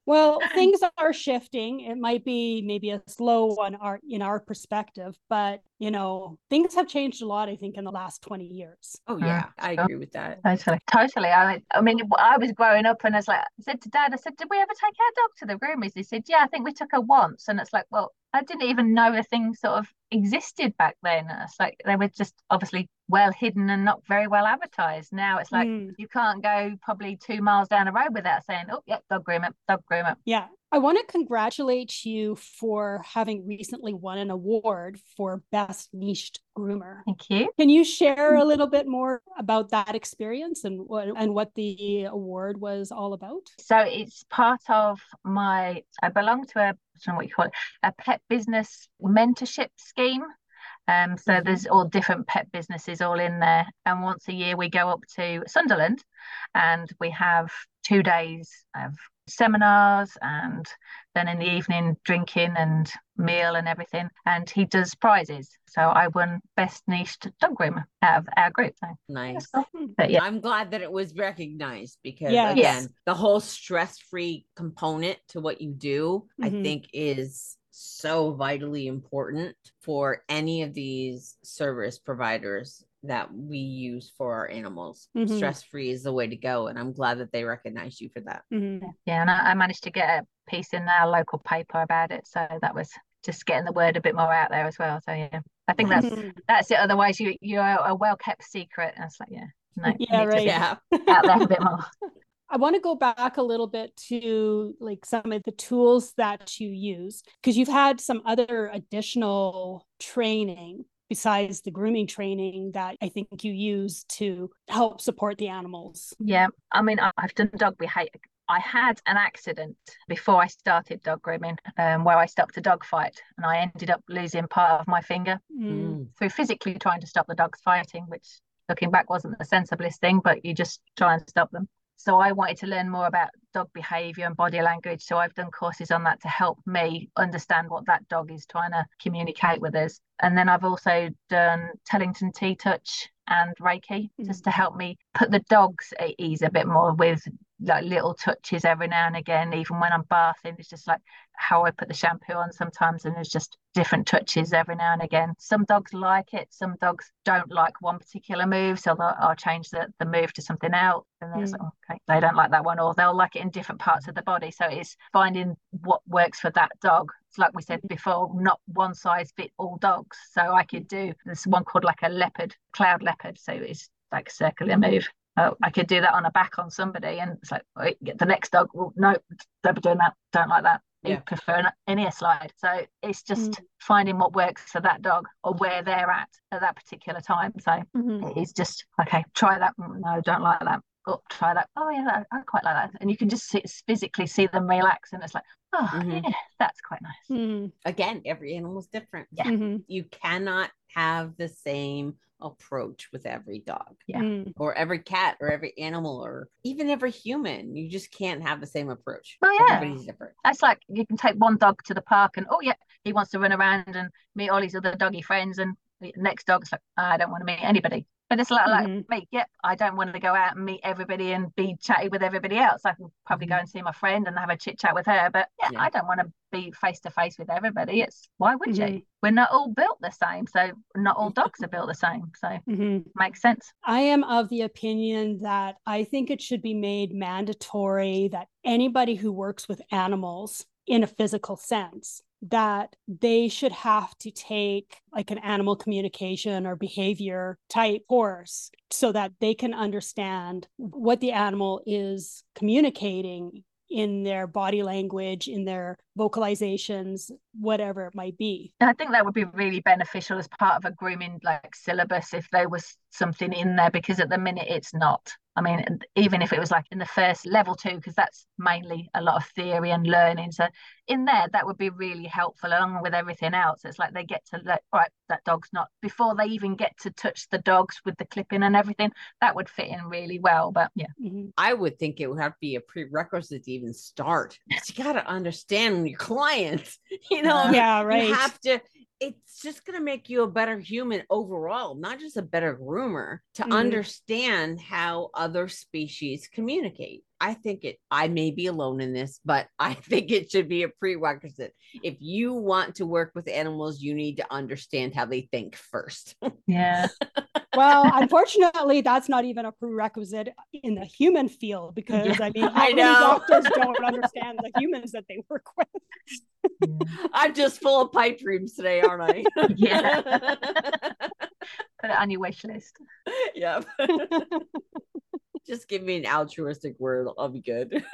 Well, things are shifting. It might be maybe a slow one our in our perspective, but you know, things have changed a lot, I think, in the last 20 years. oh uh, yeah, I agree with that. Totally, totally. I, I mean, I was growing up, and I was like, I said to Dad, I said, "Did we ever take our dog to the groomers?" He said, "Yeah, I think we took her once." And it's like, well, I didn't even know a thing sort of existed back then. It's like they were just obviously well hidden and not very well advertised. Now it's like Mm. you can't go probably two miles down the road without saying, "Oh, yeah, dog groomer, dog groomer." Yeah. I want to congratulate you for having recently won an award for Best Niched Groomer. Thank you. Can you share a little bit more about that experience and what and what the award was all about? So it's part of my. I belong to a. I don't know what you call it. A pet business mentorship scheme. Um, so Mhm. there's all different pet businesses all in there, and once a year we go up to Sunderland, and we have two days of seminars, and then in the evening drinking and meal and everything. And he does prizes. So I won best niched dog groomer out of our group. So Nice. But yeah, I'm glad that it was recognized because Yes. again, Yes. the whole stress-free component to what you do, I Mhm. think is so vitally important for any of these service providers that we use for our animals. Mhm. Stress-free is the way to go. And I'm glad that they recognized you for that. Mhm. yeah, and I, I managed to get a piece in our local paper about it. So that was just getting the word a bit more out there as well. So yeah, I think that's Mhm. that's it. Otherwise, you you're a well kept secret. And it's like yeah, no, Yeah, right. Yeah. out there a bit more. I want to go back a little bit to like some of the tools that you use because you've had some other additional training besides the grooming training that I think you use to help support the animals. Yeah, I mean, I- I've done dog behavior. I had an accident before I started dog grooming, um, where I stopped a dog fight, and I ended up losing part of my finger Mm. Mm. through physically trying to stop the dogs fighting, which looking back wasn't the sensiblest thing, but you just try and stop them. So I wanted to learn more about dog behavior and body language. So I've done courses on that to help me understand what that dog is trying to communicate with us. And then I've also done Tellington T touch and Reiki just mm. to help me put the dogs at ease a bit more with like little touches every now and again, even when I'm bathing. It's just like how I put the shampoo on sometimes, and there's just different touches every now and again. Some dogs like it, some dogs don't like one particular move, so I'll change the, the move to something else. And Mm. like, okay, they don't like that one, or they'll like it in different parts of the body. So it's finding what works for that dog. It's like we said before, not one size fit all dogs. So I could do this one called like a leopard, cloud leopard. So it's like a circular move. Oh, I could do that on a back on somebody, and it's like wait, get the next dog. Well, no, don't be doing that. Don't like that. You Yeah. prefer an Inia slide. So it's just Mm. finding what works for that dog or where they're at at that particular time. So Mhm. it's just okay. Try that. No, don't like that. Oh, try that. Oh yeah, that- I quite like that. And you can just see, physically see them relax, and it's like, oh Mhm. yeah, that's quite nice. Mhm. Again, every animal is different. Yeah. Mhm. You cannot have the same approach with every dog. Yeah. Mhm. or every cat or every animal or even every human. You just can't have the same approach. Oh, yeah. Everybody's different. That's like you can take one dog to the park, and oh yeah, he wants to run around and meet all his other doggy friends, and the next dog's like, I don't want to meet anybody. But it's like, Mhm. like me, yep, I don't want to go out and meet everybody and be chatty with everybody else. I can probably go Mhm. and see my friend and have a chit chat with her. But yeah, Yeah. I don't want to be face to face with everybody. It's why would Mhm. you? We're not all built the same. So not all dogs are built the same. So Mhm. makes sense. I am of the opinion that I think it should be made mandatory that anybody who works with animals in a physical sense that they should have to take like an animal communication or behavior type course so that they can understand what the animal is communicating in their body language in their vocalizations whatever it might be I think that would be really beneficial as part of a grooming like syllabus if there was something in there because at the minute it's not. I mean, even if it was like in the first level two, because that's mainly a lot of theory and learning. So in there, that would be really helpful along with everything else. It's like they get to let, right, that dog's not, before they even get to touch the dogs with the clipping and everything, that would fit in really well. But yeah. Mm-hmm. I would think it would have to be a prerequisite to even start. You got to understand your clients, you know? Yeah, right. You have to, it's just going to make you a better human overall, not just a better groomer to mm-hmm. understand how other species communicate. I think it, I may be alone in this, but I think it should be a prerequisite. If you want to work with animals, you need to understand how they think first. Yeah. well, unfortunately, that's not even a prerequisite in the human field because yeah. I mean, how I many doctors don't understand the humans that they work with? I'm just full of pipe dreams today, aren't I? yeah. Put it on your wish list. Yeah. Just give me an altruistic word. I'll be good.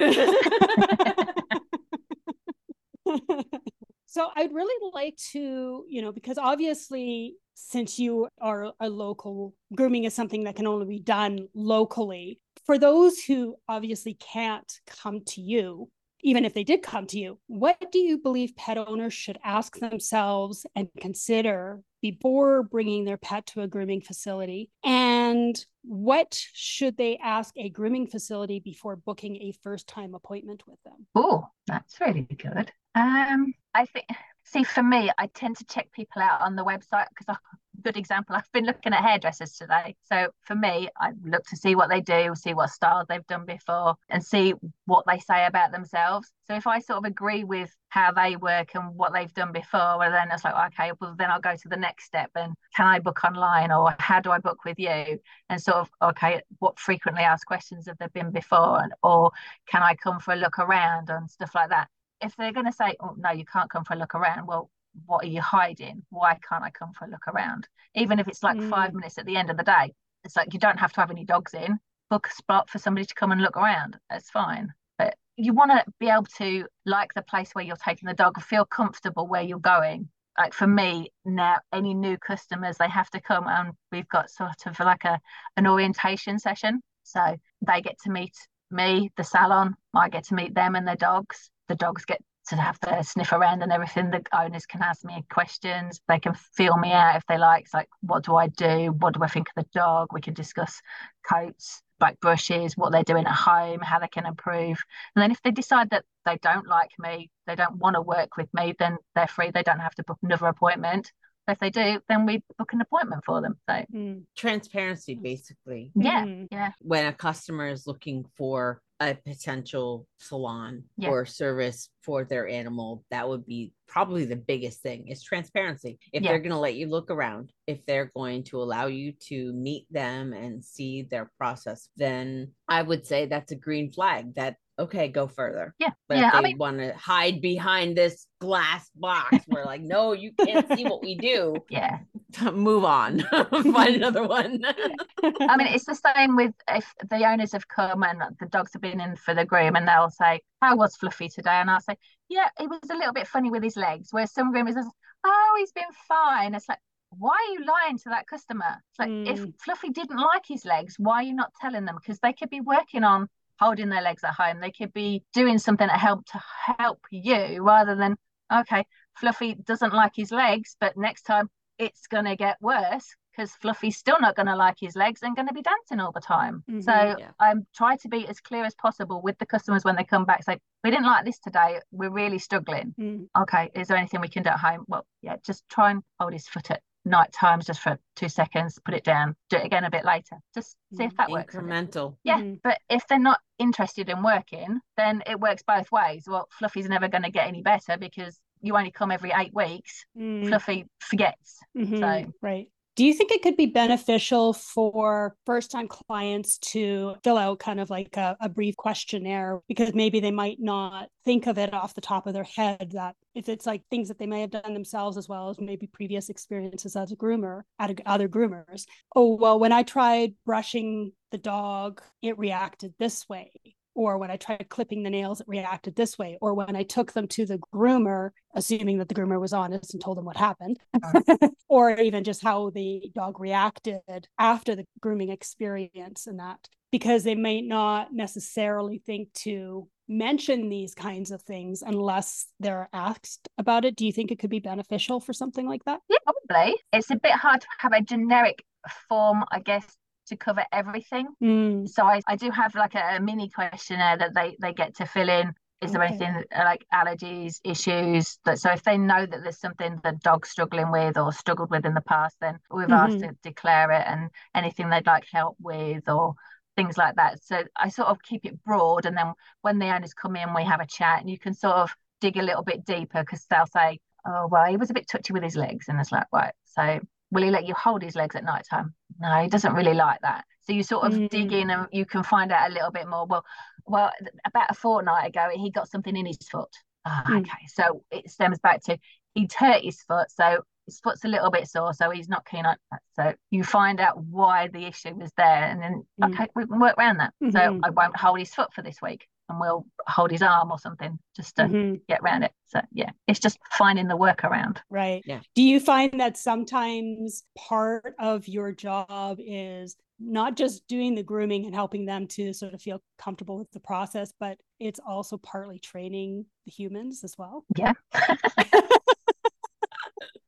so I'd really like to, you know, because obviously, since you are a local, grooming is something that can only be done locally. For those who obviously can't come to you, even if they did come to you, what do you believe pet owners should ask themselves and consider before bringing their pet to a grooming facility? And what should they ask a grooming facility before booking a first time appointment with them? Oh, that's really good. Um, I think see for me i tend to check people out on the website because good example. I've been looking at hairdressers today. So for me i look to see what they do see what styles they've done before and see what they say about themselves. So if i sort of agree with how they work and what they've done before well then it's like okay well then i'll go to the next step and can i book online or how do i book with you? And sort of okay what frequently asked questions have there been before? And or can i come for a look around and stuff like that? If they're going to say, oh, no, you can't come for a look around, well, what are you hiding? Why can't I come for a look around? Even if it's like mm. five minutes at the end of the day, it's like you don't have to have any dogs in. Book a spot for somebody to come and look around. That's fine. But you want to be able to like the place where you're taking the dog, feel comfortable where you're going. Like for me now, any new customers they have to come and we've got sort of like a an orientation session. So they get to meet me, the salon. I get to meet them and their dogs the dogs get to have their sniff around and everything. The owners can ask me questions. They can feel me out if they like. It's like, what do I do? What do I think of the dog? We can discuss coats, back brushes, what they're doing at home, how they can improve. And then if they decide that they don't like me, they don't want to work with me, then they're free. They don't have to book another appointment. If they do, then we book an appointment for them. So mm. transparency, basically. Yeah, mm. yeah. When a customer is looking for a potential salon yeah. or service for their animal that would be probably the biggest thing is transparency if yeah. they're going to let you look around if they're going to allow you to meet them and see their process then i would say that's a green flag that okay, go further. Yeah. But yeah, if they I mean, want to hide behind this glass box, we're like, no, you can't see what we do. Yeah. Move on. Find another one. I mean, it's the same with if the owners have come and the dogs have been in for the groom and they'll say, How was Fluffy today? And I'll say, Yeah, it was a little bit funny with his legs. Where some groomers say, Oh, he's been fine. It's like, why are you lying to that customer? It's like mm. if hmm. Fluffy didn't like his legs, why are you not telling them? Because they could be working on holding their legs at home. They could be doing something to help to help you rather than okay, Fluffy doesn't like his legs, but next time it's going to get worse because Fluffy's still not going to like his legs and going to be dancing all the time. Mm-hmm, so yeah. I'm trying to be as clear as possible with the customers when they come back. Say, we didn't like this today. We're really struggling. Mm. Okay, is there anything we can do at home? Well, yeah, just try and hold his foot at night times just for two seconds, put it down, do it again a bit later. Just see if that works. Incremental. Yeah. Mm-hmm. But if they're not interested in working, then it works both ways. Well, Fluffy's never going to get any better because you only come every eight weeks. Mm. Fluffy forgets. Mm-hmm. So right. Do you think it could be beneficial for first time clients to fill out kind of like a, a, brief questionnaire because maybe they might not think of it off the top of their head that if it's like things that they may have done themselves as well as maybe previous experiences as a groomer at other groomers? Oh, well, when I tried brushing the dog, it reacted this way or when I tried clipping the nails, it reacted this way, or when I took them to the groomer, assuming that the groomer was honest and told them what happened, or even just how the dog reacted after the grooming experience and that. because they may not necessarily think to mention these kinds of things unless they're asked about it. Do you think it could be beneficial for something like that? Yeah, probably. It's a bit hard to have a generic form, I guess, to cover everything. Mm, So I, I do have like a, a mini questionnaire that they, they get to fill in. Is there Okay. anything uh, like allergies, issues? That so if they know that there's something the dog's struggling with or struggled with in the past, then we've asked Mhm. to declare it and anything they'd like help with or things like that. So I sort of keep it broad, and then when the owners come in, we have a chat, and you can sort of dig a little bit deeper because they'll say, "Oh, well, he was a bit touchy with his legs," and it's like, right, so will he let you hold his legs at night time? No, he doesn't really like that. So you sort of dig Mm. in and you can find out a little bit more. Well, well, about a fortnight ago, he got something in his foot. Ah, Mm. okay, so it stems back to he'd hurt his foot, so his foot's a little bit sore, so he's not keen on that. So you find out why the issue was there, and then Mm. okay, we can work around that. So Mhm. I won't hold his foot for this week, and we'll hold his arm or something just to Mhm. get around it. So yeah, it's just finding the workaround. Right. Yeah. Do you find that sometimes part of your job is not just doing the grooming and helping them to sort of feel comfortable with the process, but it's also partly training the humans as well? Yeah.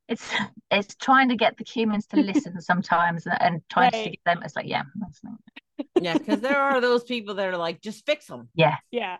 it's it's trying to get the humans to listen sometimes and, and trying to get them it's like yeah that's not- Yeah, because there are those people that are like, just fix them. Yeah. yeah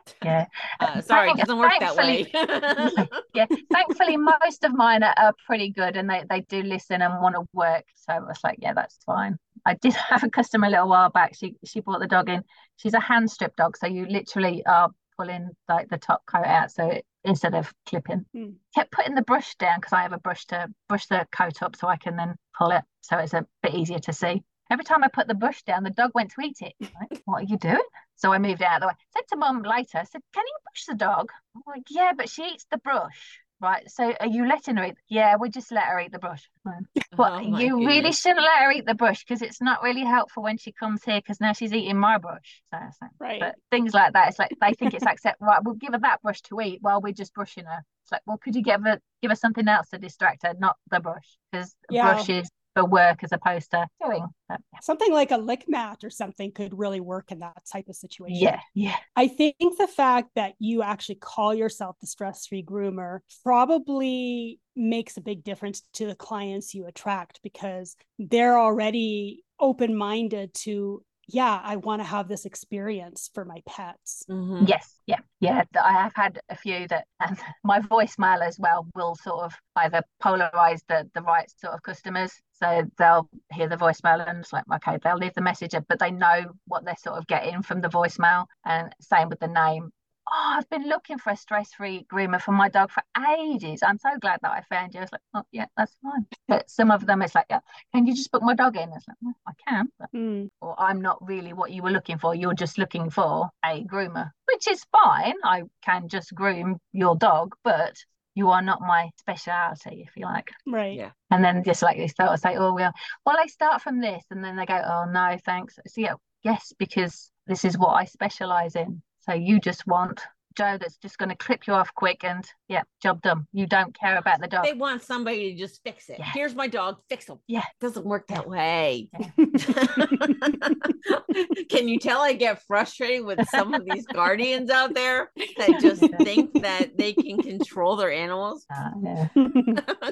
Uh, sorry, it doesn't work that way. thankfully- yeah thankfully most of mine are, are pretty good and they, they do listen and want to work so I was like yeah that's fine I did have a customer a little while back she she brought the dog in she's a hand strip dog so you literally are pulling like the top coat out so it, instead of clipping Hmm. kept putting the brush down because I have a brush to brush the coat up so I can then pull it so it's a bit easier to see every time I put the brush down the dog went to eat it like, what are you doing so I moved it out of the way. Said to mum later, I said, Can you brush the dog? I'm like, Yeah, but she eats the brush. Right. So are you letting her eat? Yeah, we just let her eat the brush. But Oh you really shouldn't let her eat the brush because it's not really helpful when she comes here because now she's eating my brush. So, so Right. but things like that, it's like they think it's accept right, we'll give her that brush to eat while we're just brushing her. It's like, well, could you give her give her something else to distract her, not the brush? Because Yeah. brush is for work as opposed to doing. But, Something like a lick mat or something could really work in that type of situation. yeah, yeah. I think the fact that you actually call yourself the stress free groomer probably makes a big difference to the clients you attract because they're already open minded to, yeah, I want to have this experience for my pets. Mhm. Yes, yeah, yeah. I have had a few that, and my voicemail as well will sort of either polarize the the right sort of customers. So they'll hear the voicemail and it's like, okay, they'll leave the message, but they know what they're sort of getting from the voicemail. And same with the name. Oh, I've been looking for a stress-free groomer for my dog for ages. I'm so glad that I found you. I was like, oh yeah, that's fine. But some of them, it's like, yeah, can you just put my dog in? It's like, well, I can, but Mm, or I'm not really what you were looking for. You're just looking for a groomer, which is fine. I can just groom your dog, but you are not my speciality, if you like. right. Yeah. And then just like they start to say, oh, well, well, I start from this. And then they go, oh, no, thanks. So, yeah, yes, because this is what I specialize in. So you just want Joe that's just going to clip you off quick and yeah, job done. You don't care about the dog. They want somebody to just fix it. Yeah. Here's my dog, fix him. Yeah. It doesn't work that way. Yeah. Can you tell I get frustrated with some of these guardians out there that just think that they can control their animals? Uh,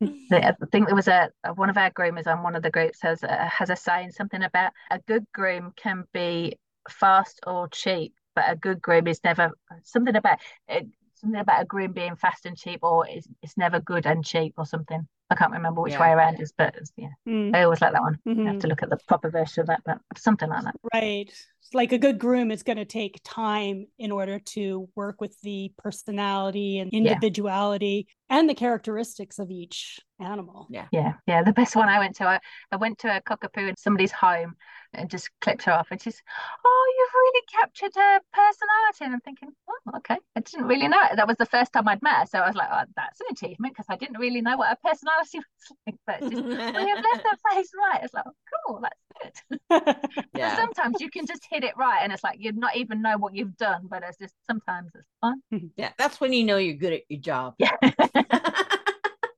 yeah. I uh, think there was a, a- one of our groomers on one of the groups has a, has a saying something about a good groom can be fast or cheap, but a good groom is never something about it, something about a groom being fast and cheap, or it's, it's never good and cheap or something. I can't remember which Yeah. way around it is, but yeah, Mm, I always like that one. I mhm. have to look at the proper version of that, but something like that. Right. Like a good groom is going to take time in order to work with the personality and individuality and the characteristics of each animal. Yeah. Yeah, yeah. The best one I went to, I, I went to a cockapoo in somebody's home and just clipped her off, and she's, "Oh, you've really captured her personality." And I'm thinking, "Oh, okay." I didn't really know it. That was the first time I'd met her, so I was like, "Oh, that's an achievement," because I didn't really know what her personality was like. But it's just, "Oh, you've left her face right." It's like, oh, "Cool, that's good." But yeah. sometimes you can just hit it right, and it's like you not even know what you've done, but it's just sometimes it's fun. Yeah. That's when you know you're good at your job. Yeah.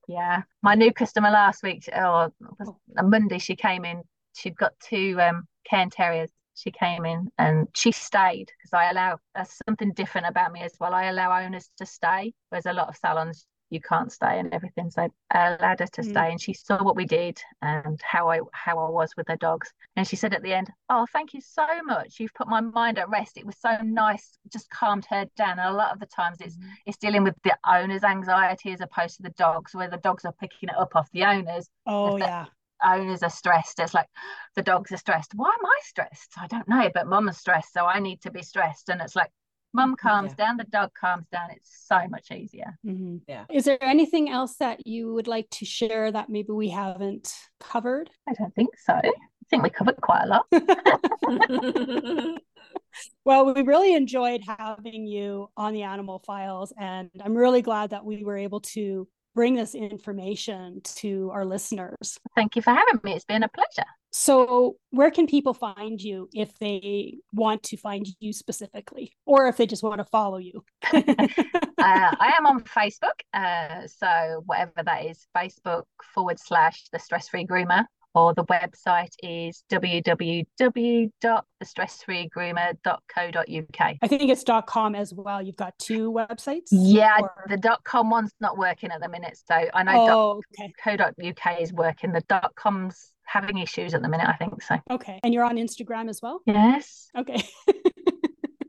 Yeah, my new customer last week, or was on Monday, she came in. She'd got two um, Cairn Terriers. she came in and she stayed because I allow that's something different about me as well. I allow owners to stay, whereas a lot of salons you can't stay and everything. So I allowed her to mm. stay and she saw what we did and how I how I was with her dogs. And she said at the end, Oh, thank you so much. You've put my mind at rest. It was so nice, just calmed her down. And a lot of the times it's mm. it's dealing with the owner's anxiety as opposed to the dogs, where the dogs are picking it up off the owners. Oh yeah. Owners are stressed. It's like the dogs are stressed. Why am I stressed? I don't know, but mum is stressed, so I need to be stressed. And it's like, mum calms yeah. down, the dog calms down. It's so much easier. Mm-hmm. Yeah. Is there anything else that you would like to share that maybe we haven't covered? I don't think so. I think we covered quite a lot. well, we really enjoyed having you on the Animal Files, and I'm really glad that we were able to bring this information to our listeners. Thank you for having me. It's been a pleasure. So, where can people find you if they want to find you specifically, or if they just want to follow you? uh, I am on Facebook. Uh, so, whatever that is, Facebook forward slash the stress free groomer or the website is www.thestressfreegroomer.co.uk. I think it's .com as well. You've got two websites? Yeah, or... the .com one's not working at the minute. So I know oh. .co.uk is working. The .com's having issues at the minute, I think so. Okay. And you're on Instagram as well? Yes. Okay.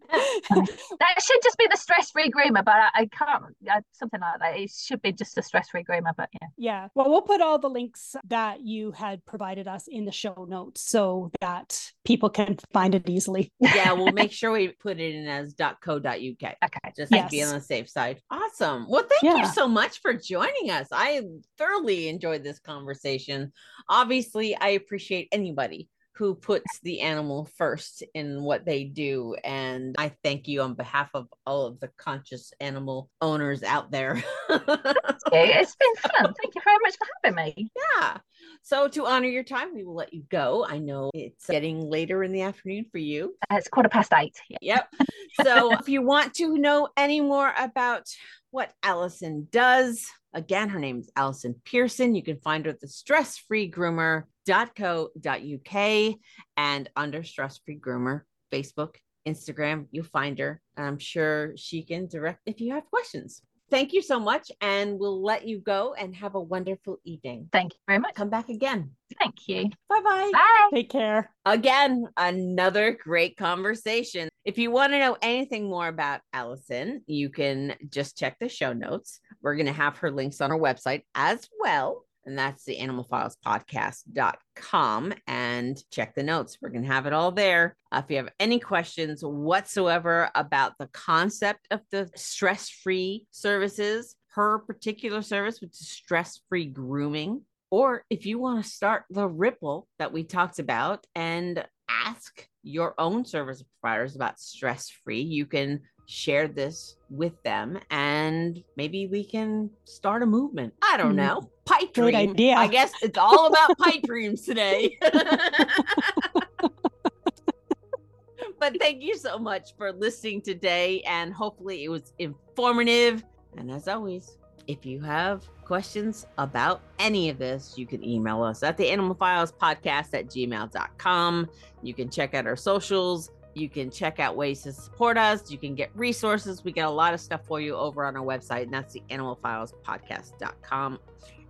that should just be the stress-free groomer, but I, I can't I, something like that. It should be just a stress-free groomer, but yeah. Yeah. Well, we'll put all the links that you had provided us in the show notes so that people can find it easily. yeah, we'll make sure we put it in as .co.uk. Okay. Just yes. to be on the safe side. Awesome. Well, thank yeah. you so much for joining us. I thoroughly enjoyed this conversation. Obviously, I appreciate anybody who puts the animal first in what they do. And I thank you on behalf of all of the conscious animal owners out there. it's been fun. Thank you very much for having me. Yeah. So, to honor your time, we will let you go. I know it's getting later in the afternoon for you. Uh, it's quarter past eight. Yep. so, if you want to know any more about what Allison does, again, her name is Allison Pearson. You can find her at the Stress Free Groomer stressfreegroomer.co.uk and under Stress Free Groomer, Facebook, Instagram, you'll find her. I'm sure she can direct if you have questions. Thank you so much, and we'll let you go and have a wonderful evening. Thank you very much. Come back again. Thank you. Bye-bye. Bye. Take care. Again, another great conversation. If you want to know anything more about Allison, you can just check the show notes. We're going to have her links on our website as well and that's the animalfilespodcast.com and check the notes. We're going to have it all there. Uh, if you have any questions whatsoever about the concept of the stress free services, her particular service, which is stress free grooming, or if you want to start the ripple that we talked about and ask your own service providers about stress free, you can share this with them and maybe we can start a movement. I don't mm-hmm. know. Pipe dream. Great idea. I guess it's all about pipe dreams today. but thank you so much for listening today and hopefully it was informative. And as always, if you have questions about any of this, you can email us at the animal files podcast at gmail.com. You can check out our socials you can check out ways to support us. You can get resources. We get a lot of stuff for you over on our website, and that's the animalfilespodcast.com.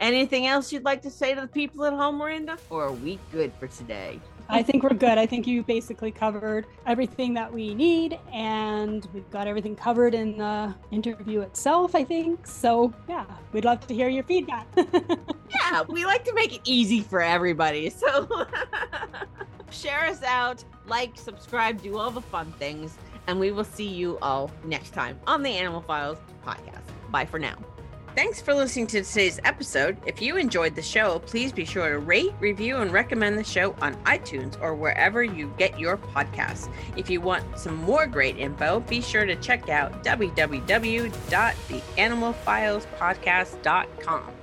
Anything else you'd like to say to the people at home, Miranda? Or are we good for today? I think we're good. I think you basically covered everything that we need, and we've got everything covered in the interview itself, I think. So, yeah, we'd love to hear your feedback. yeah, we like to make it easy for everybody. So, share us out, like, subscribe, do all the fun things, and we will see you all next time on the Animal Files podcast. Bye for now. Thanks for listening to today's episode. If you enjoyed the show, please be sure to rate, review, and recommend the show on iTunes or wherever you get your podcasts. If you want some more great info, be sure to check out www.theanimalfilespodcast.com.